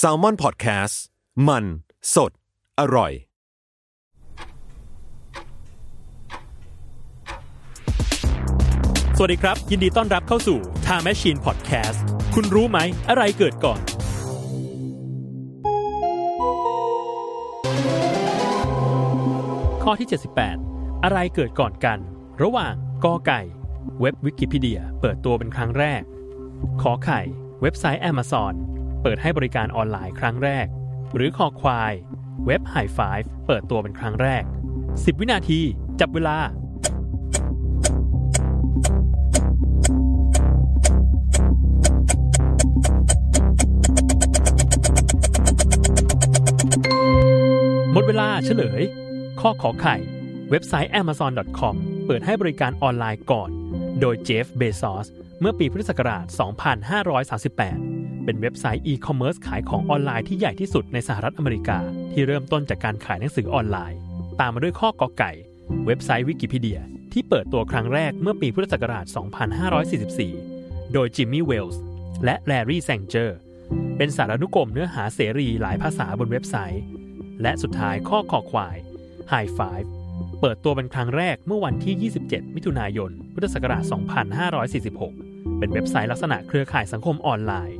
s a l ม o n PODCAST มัน สด อร่อย สวัสดีครับ ยินดีต้อนรับเข้าสู่ Time Machine Podcast คุณรู้ไหม อะไรเกิดก่อน ข้อที่ 78 อะไรเกิดก่อนกัน ระหว่างกอไก่ เว็บวิกิพีเดีย เปิดตัวเป็นครั้งแรก ขอไข่ เว็บไซต์ Amazon เปิดให้บริการออนไลน์ครั้งแรก หรือคอควาย เว็บ High Five เปิดตัวเป็นครั้งแรก 10 วินาที จับเวลา หมดเวลาเฉลย ข้อขอไข่ เว็บไซต์ amazon.com เปิดให้บริการออนไลน์ก่อน โดยเจฟเบซอสเมื่อปีพุทธศักราช 2538 เป็นเว็บไซต์อีคอมเมิร์ซขายของออนไลน์ที่ใหญ่ที่สุดในสหรัฐอเมริกา ที่เริ่มต้นจากการขายหนังสือออนไลน์ ตามมาด้วยข้อกอไก่ เว็บไซต์วิกิพีเดีย ที่เปิดตัวครั้งแรกเมื่อปีพุทธศักราช 2544 โดยจิมมี่เวลส์และแลรี่แซงเจอร์เป็นสารานุกรมเนื้อหาเสรีหลายภาษาบนเว็บไซต์ และสุดท้ายข้อขอควาย High Five เปิดตัวเป็นครั้งแรกเมื่อวันที่ 27 มิถุนายน พุทธศักราช 2546 เป็นเว็บไซต์ลักษณะเครือข่ายสังคมออนไลน์